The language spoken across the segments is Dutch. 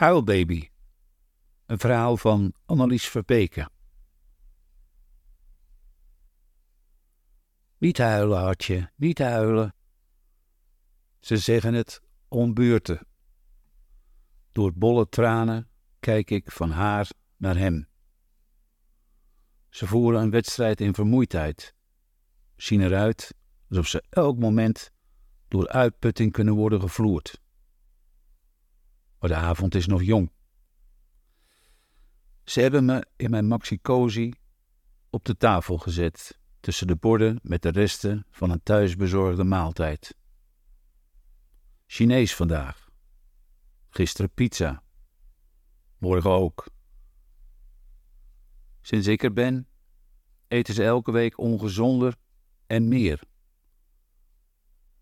Huilbaby. Een verhaal van Annelies Verbeke. Niet huilen, hartje, niet huilen. Ze zeggen het om beurten. Door bolle tranen kijk ik van haar naar hem. Ze voeren een wedstrijd in vermoeidheid, zien eruit alsof ze elk moment door uitputting kunnen worden gevloerd. Maar de avond is nog jong. Ze hebben me in mijn maxi-cozy op de tafel gezet, tussen de borden met de resten van een thuisbezorgde maaltijd. Chinees vandaag. Gisteren pizza. Morgen ook. Sinds ik er ben, eten ze elke week ongezonder en meer.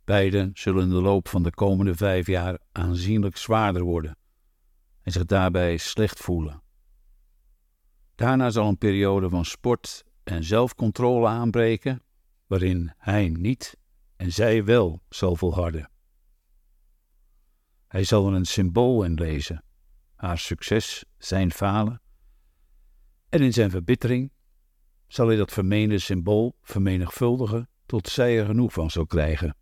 Beiden zullen in de loop van de komende vijf jaar aanzienlijk zwaarder worden en zich daarbij slecht voelen. Daarna zal een periode van sport en zelfcontrole aanbreken, waarin hij niet en zij wel zal volharden. Hij zal er een symbool in lezen, haar succes, zijn falen, en in zijn verbittering zal hij dat vermeende symbool vermenigvuldigen tot zij er genoeg van zal krijgen.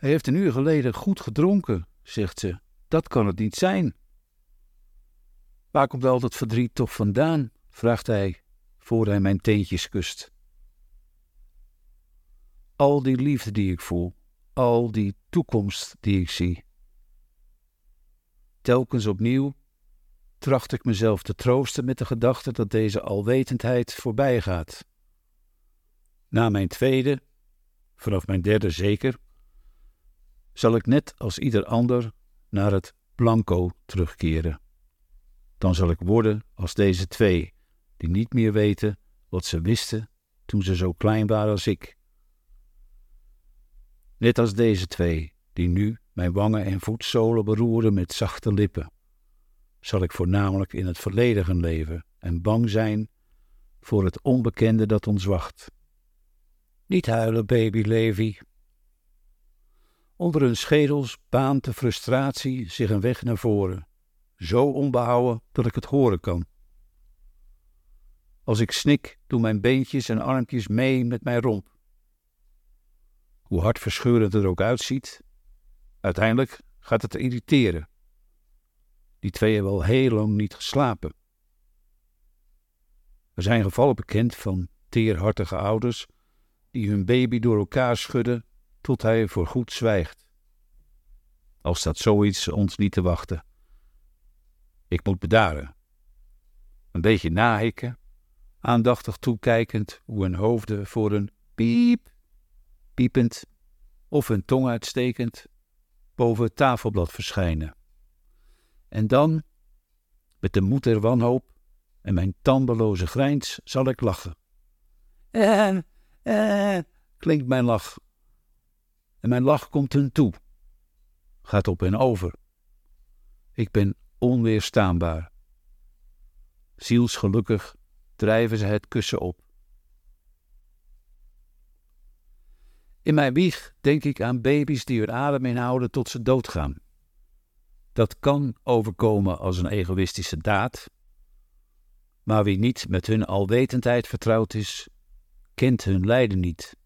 Hij heeft een uur geleden goed gedronken, zegt ze. Dat kan het niet zijn. Waar komt al dat verdriet toch vandaan? vraagt hij, voor hij mijn teentjes kust. Al die liefde die ik voel, al die toekomst die ik zie. Telkens opnieuw tracht ik mezelf te troosten met de gedachte dat deze alwetendheid voorbij gaat. Na mijn tweede, vanaf mijn derde zeker, zal ik net als ieder ander naar het blanco terugkeren. Dan zal ik worden als deze twee, die niet meer weten wat ze wisten toen ze zo klein waren als ik. Net als deze twee, die nu mijn wangen en voetzolen beroeren met zachte lippen, zal ik voornamelijk in het verleden gaan leven en bang zijn voor het onbekende dat ons wacht. Niet huilen, baby Levi, Onder hun schedels baant de frustratie zich een weg naar voren, zo onbehouden dat ik het horen kan. Als ik snik, doen mijn beentjes en armpjes mee met mijn romp. Hoe hartverscheurend het er ook uitziet, uiteindelijk gaat het irriteren. Die twee hebben al heel lang niet geslapen. Er zijn gevallen bekend van teerhartige ouders die hun baby door elkaar schudden tot hij voorgoed zwijgt. Al staat zoiets ons niet te wachten. Ik moet bedaren. Een beetje nahikken, aandachtig toekijkend hoe hun hoofden voor een piep, piepend of hun tong uitstekend boven het tafelblad verschijnen. En dan, met de moed der wanhoop en mijn tandeloze grijns, zal ik lachen. Eh, eh, klinkt mijn lach en mijn lach komt hun toe, gaat op hen over. Ik ben onweerstaanbaar. Zielsgelukkig drijven ze het kussen op. In mijn wieg denk ik aan baby's die hun adem inhouden tot ze doodgaan. Dat kan overkomen als een egoïstische daad, maar wie niet met hun alwetendheid vertrouwd is, kent hun lijden niet.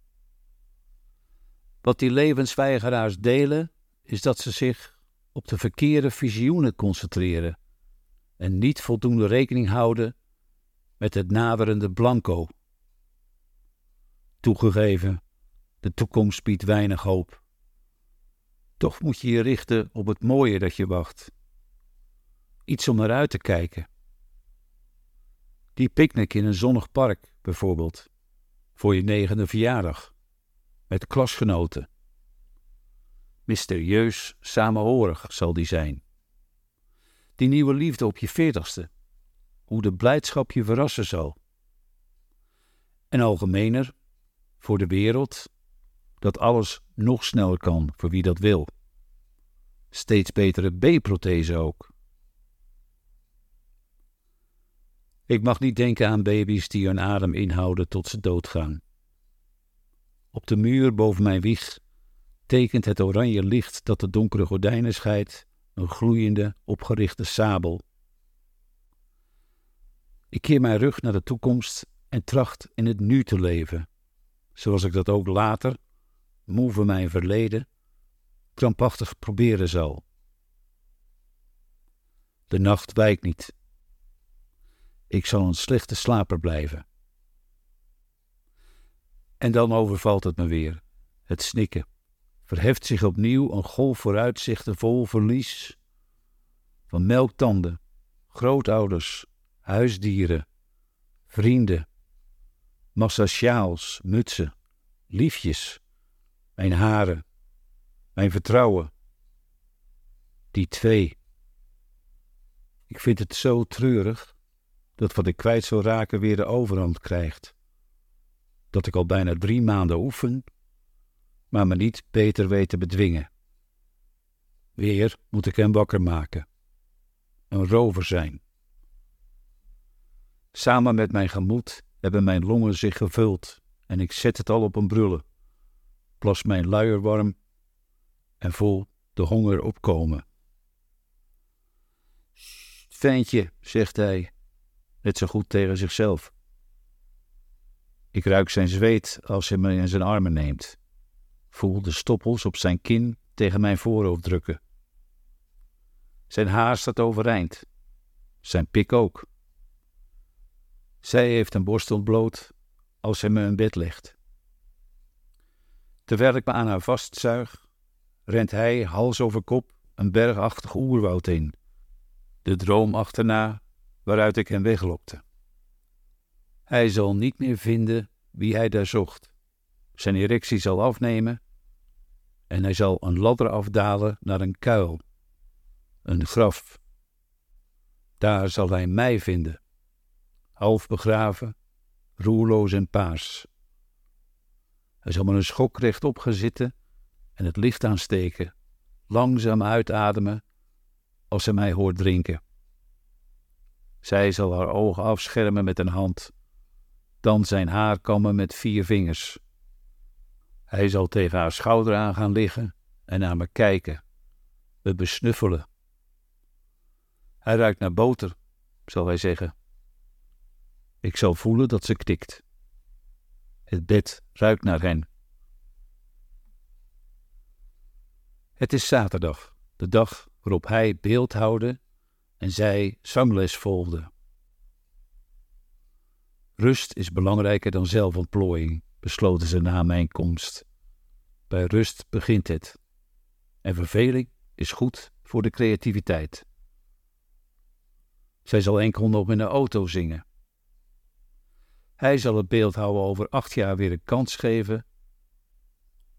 Wat die levensweigeraars delen, is dat ze zich op de verkeerde visioenen concentreren en niet voldoende rekening houden met het naderende blanco. Toegegeven, de toekomst biedt weinig hoop. Toch moet je je richten op het mooie dat je wacht. Iets om naar uit te kijken. Die picknick in een zonnig park, bijvoorbeeld, voor je negende verjaardag met klasgenoten. Mysterieus samenhorig zal die zijn. Die nieuwe liefde op je veertigste, hoe de blijdschap je verrassen zal. En algemener, voor de wereld, dat alles nog sneller kan voor wie dat wil. Steeds betere B-prothese ook. Ik mag niet denken aan baby's die hun adem inhouden tot ze doodgaan. Op de muur boven mijn wieg tekent het oranje licht dat de donkere gordijnen scheidt een gloeiende, opgerichte sabel. Ik keer mijn rug naar de toekomst en tracht in het nu te leven, zoals ik dat ook later, moe van mijn verleden, krampachtig proberen zal. De nacht wijkt niet. Ik zal een slechte slaper blijven. En dan overvalt het me weer, het snikken. Verheft zich opnieuw een golf vooruitzichten vol verlies van melktanden, grootouders, huisdieren, vrienden, massa sjaals, mutsen, liefjes, mijn haren, mijn vertrouwen. Die twee. Ik vind het zo treurig dat wat ik kwijt zou raken weer de overhand krijgt. Dat ik al bijna drie maanden oefen, maar me niet beter weet te bedwingen. Weer moet ik hem wakker maken. Een rover zijn. Samen met mijn gemoed hebben mijn longen zich gevuld en ik zet het al op een brullen. Plas mijn luier warm en voel de honger opkomen. Fijntje, zegt hij, net zo goed tegen zichzelf. Ik ruik zijn zweet als hij me in zijn armen neemt. Voel de stoppels op zijn kin tegen mijn voorhoofd drukken. Zijn haar staat overeind. Zijn pik ook. Zij heeft een borst ontbloot als hij me in bed legt. Terwijl ik me aan haar vastzuig, rent hij hals over kop een bergachtig oerwoud in, de droom achterna waaruit ik hem weglokte. Hij zal niet meer vinden wie hij daar zocht. Zijn erectie zal afnemen en hij zal een ladder afdalen naar een kuil, een graf. Daar zal hij mij vinden, half begraven, roerloos en paars. Hij zal met een schok rechtop gaan zitten en het licht aansteken, langzaam uitademen als hij mij hoort drinken. Zij zal haar ogen afschermen met een hand, dan zijn haar kammen met vier vingers. Hij zal tegen haar schouder aan gaan liggen en naar me kijken. We besnuffelen. Hij ruikt naar boter, zal hij zeggen. Ik zal voelen dat ze knikt. Het bed ruikt naar hen. Het is zaterdag, de dag waarop hij beeld houden en zij zangles volgde. Rust is belangrijker dan zelfontplooiing, besloten ze na mijn komst. Bij rust begint het. En verveling is goed voor de creativiteit. Zij zal enkel nog in de auto zingen. Hij zal het beeldhouden over acht jaar weer een kans geven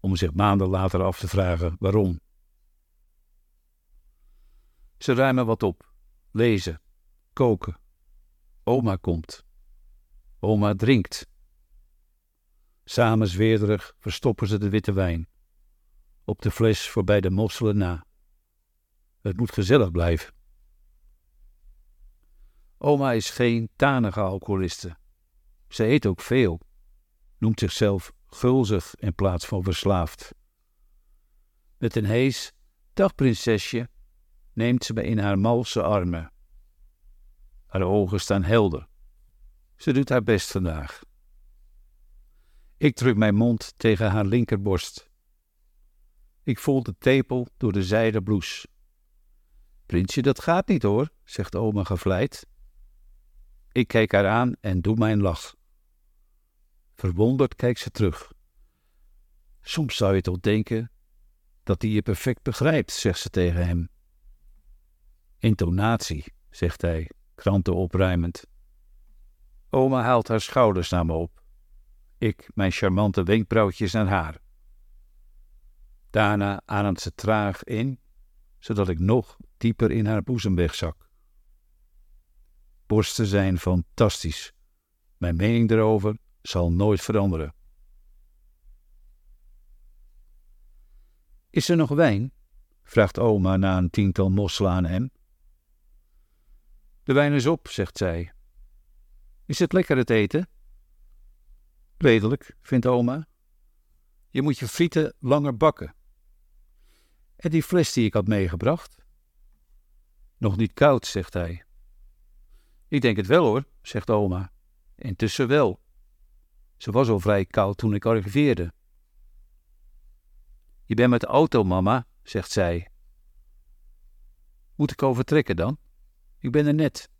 om zich maanden later af te vragen waarom. Ze ruimen wat op, lezen, koken. Oma komt. Oma drinkt. Samen zweerderig verstoppen ze de witte wijn. Op de fles voorbij de mosselen na. Het moet gezellig blijven. Oma is geen tanige alcoholiste. Ze eet ook veel. Noemt zichzelf gulzig in plaats van verslaafd. Met een hees, dag prinsesje, neemt ze me in haar malse armen. Haar ogen staan helder. Ze doet haar best vandaag. Ik druk mijn mond tegen haar linkerborst. Ik voel de tepel door de zijde blouse. Prinsje, dat gaat niet hoor, zegt oma gevleid. Ik kijk haar aan en doe mijn lach. Verwonderd kijkt ze terug. Soms zou je toch denken dat hij je perfect begrijpt, zegt ze tegen hem. Intonatie, zegt hij, kranten opruimend. Oma haalt haar schouders naar me op. Ik mijn charmante wenkbrauwtjes naar haar. Daarna ademt ze traag in, zodat ik nog dieper in haar boezem wegzak. Borsten zijn fantastisch. Mijn mening erover zal nooit veranderen. Is er nog wijn? vraagt oma na een tiental mosselen aan hem. De wijn is op, zegt zij. Is het lekker het eten? Redelijk, vindt oma. Je moet je frieten langer bakken. En die fles die ik had meegebracht? Nog niet koud, zegt hij. Ik denk het wel hoor, zegt oma. Intussen wel. Ze was al vrij koud toen ik arriveerde. Je bent met de auto, mama, zegt zij. Moet ik overtrekken dan? Ik ben er net.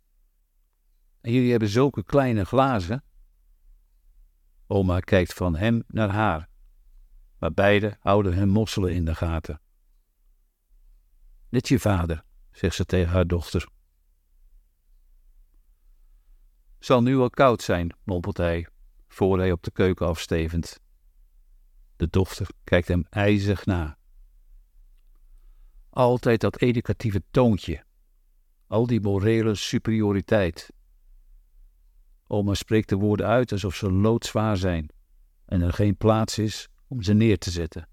En jullie hebben zulke kleine glazen. Oma kijkt van hem naar haar, maar beiden houden hun mosselen in de gaten. Net je vader, zegt ze tegen haar dochter. Zal nu al koud zijn, mompelt hij, voor hij op de keuken afstevend. De dochter kijkt hem ijzig na. Altijd dat educatieve toontje, al die morele superioriteit. Oma spreekt de woorden uit alsof ze loodzwaar zijn en er geen plaats is om ze neer te zetten.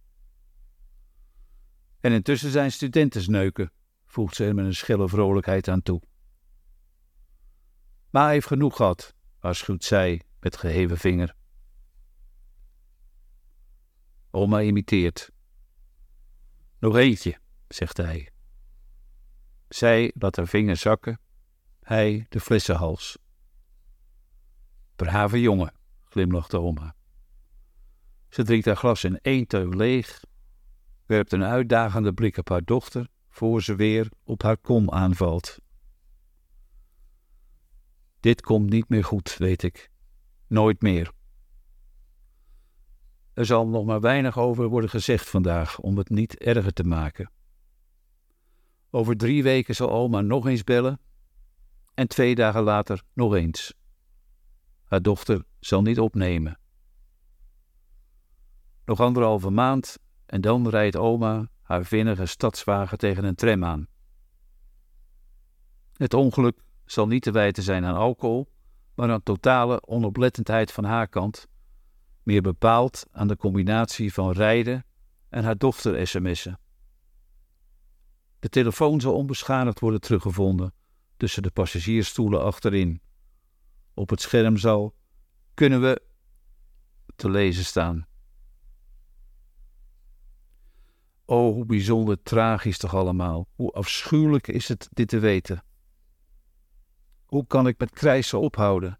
En intussen zijn studenten sneuken, voegt ze er met een schille vrolijkheid aan toe. Hij heeft genoeg gehad, waarschuwt zij met geheven vinger. Oma imiteert. Nog eentje, zegt hij. Zij laat haar vinger zakken, hij de flessenhals. Brave jongen, glimlacht oma. Ze drinkt haar glas in één teug leeg, werpt een uitdagende blik op haar dochter, voor ze weer op haar kom aanvalt. Dit komt niet meer goed, weet ik. Nooit meer. Er zal nog maar weinig over worden gezegd vandaag om het niet erger te maken. Over drie weken zal oma nog eens bellen en twee dagen later nog eens. Haar dochter zal niet opnemen. Nog anderhalve maand en dan rijdt oma haar vinnige stadswagen tegen een tram aan. Het ongeluk zal niet te wijten zijn aan alcohol, maar aan totale onoplettendheid van haar kant, meer bepaald aan de combinatie van rijden en haar dochter sms'en. De telefoon zal onbeschadigd worden teruggevonden tussen de passagiersstoelen achterin. Op het scherm zal kunnen we te lezen staan. Oh, hoe bijzonder tragisch toch allemaal. Hoe afschuwelijk is het dit te weten. Hoe kan ik met krijsen ophouden?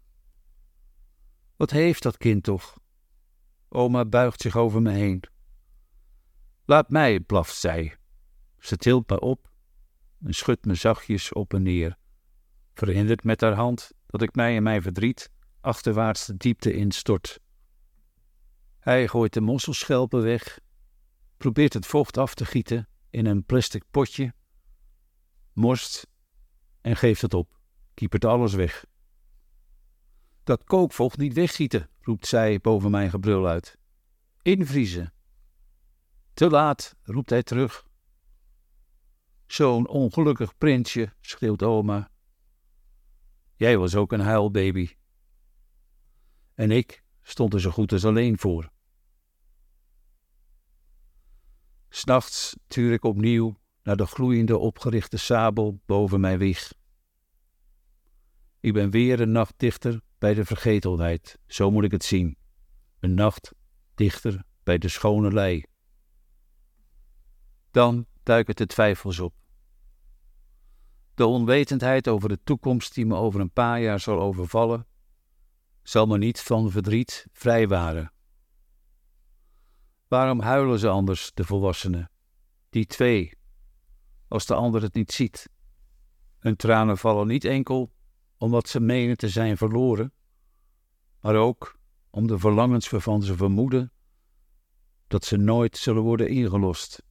Wat heeft dat kind toch? Oma buigt zich over me heen. Laat mij, blaft zij. Ze tilt me op en schudt me zachtjes op en neer, verhindert met haar hand dat ik mij in mijn verdriet achterwaarts de diepte instort. Hij gooit de mosselschelpen weg, probeert het vocht af te gieten in een plastic potje, morst en geeft het op, kiepert alles weg. Dat kookvocht niet weggieten, roept zij boven mijn gebrul uit. Invriezen. Te laat, roept hij terug. Zo'n ongelukkig prinsje, schreeuwt oma. Jij was ook een huilbaby. En ik stond er zo goed als alleen voor. S'nachts tuur ik opnieuw naar de gloeiende opgerichte sabel boven mijn wieg. Ik ben weer een nacht dichter bij de vergetelheid, zo moet ik het zien. Een nacht dichter bij de schone lei. Dan duiken de twijfels op. De onwetendheid over de toekomst die me over een paar jaar zal overvallen, zal me niet van verdriet vrijwaren. Waarom huilen ze anders, de volwassenen? Die twee, als de ander het niet ziet. Hun tranen vallen niet enkel omdat ze menen te zijn verloren, maar ook om de verlangens waarvan ze vermoeden dat ze nooit zullen worden ingelost.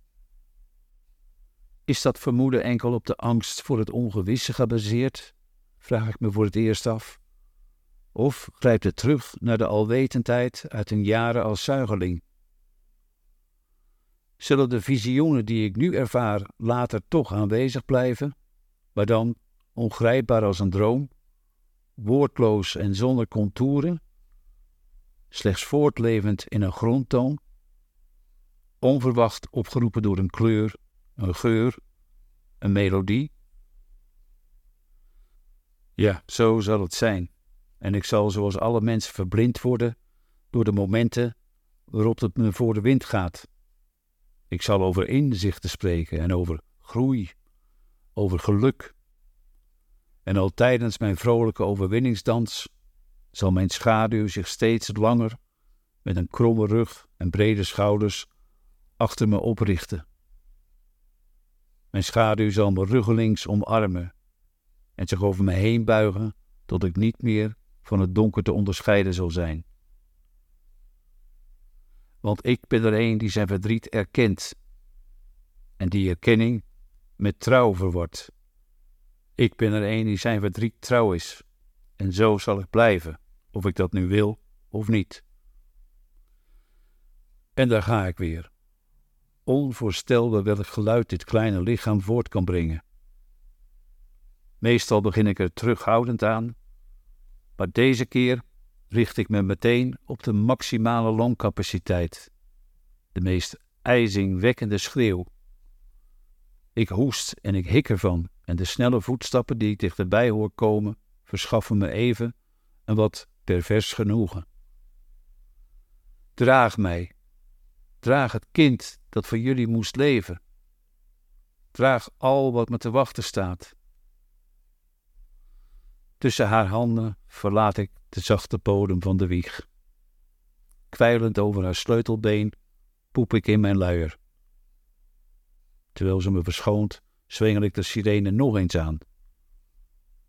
Is dat vermoeden enkel op de angst voor het ongewisse gebaseerd? Vraag ik me voor het eerst af. Of grijpt het terug naar de alwetendheid uit hun jaren als zuigeling? Zullen de visioenen die ik nu ervaar later toch aanwezig blijven, maar dan ongrijpbaar als een droom, woordloos en zonder contouren, slechts voortlevend in een grondtoon, onverwacht opgeroepen door een kleur, een geur, een melodie? Ja, zo zal het zijn. En ik zal zoals alle mensen verblind worden door de momenten waarop het me voor de wind gaat. Ik zal over inzichten spreken en over groei, over geluk En al tijdens mijn vrolijke overwinningsdans zal mijn schaduw zich steeds langer, met een kromme rug en brede schouders, achter me oprichten. Mijn schaduw zal me ruggelings omarmen en zich over me heen buigen tot ik niet meer van het donker te onderscheiden zal zijn. Want ik ben er een die zijn verdriet erkent en die erkenning met trouw verwordt. Ik ben er een die zijn verdriet trouw is en zo zal ik blijven, of ik dat nu wil of niet. En daar ga ik weer. Onvoorstelbaar welk geluid dit kleine lichaam voort kan brengen. Meestal begin ik er terughoudend aan, maar deze keer richt ik me meteen op de maximale longcapaciteit, de meest ijzingwekkende schreeuw. Ik hoest en ik hik ervan en de snelle voetstappen die ik dichterbij hoor komen verschaffen me even een wat pervers genoegen. Draag mij, draag het kind dat voor jullie moest leven. Draag al wat me te wachten staat. Tussen haar handen verlaat ik de zachte bodem van de wieg. Kwijlend over haar sleutelbeen poep ik in mijn luier. Terwijl ze me verschoont, zwengel ik de sirene nog eens aan,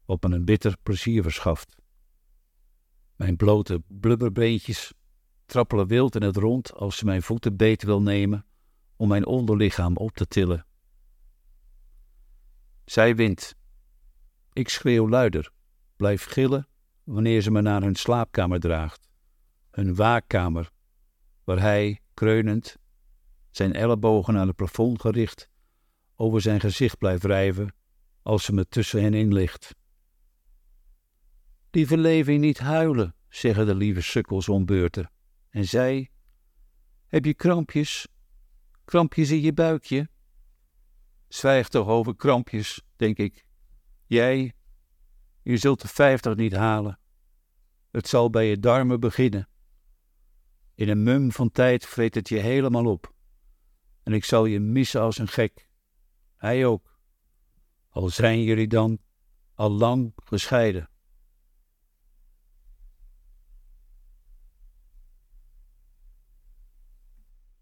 wat me een bitter plezier verschaft. Mijn blote blubberbeentjes trappelen wild in het rond als ze mijn voeten beet wil nemen om mijn onderlichaam op te tillen. Zij wint. Ik schreeuw luider, blijf gillen wanneer ze me naar hun slaapkamer draagt, hun waakkamer, waar hij, kreunend, zijn ellebogen aan het plafond gericht, over zijn gezicht blijft wrijven als ze me tussen hen in. Lieve Levi, niet huilen, zeggen de lieve sukkels om beurten. En zij, heb je krampjes? Krampjes in je buikje? Zwijg toch over krampjes, denk ik. Jij, je zult de vijftig niet halen. Het zal bij je darmen beginnen. In een mum van tijd vreet het je helemaal op. En ik zal je missen als een gek. Hij ook. Al zijn jullie dan al lang gescheiden.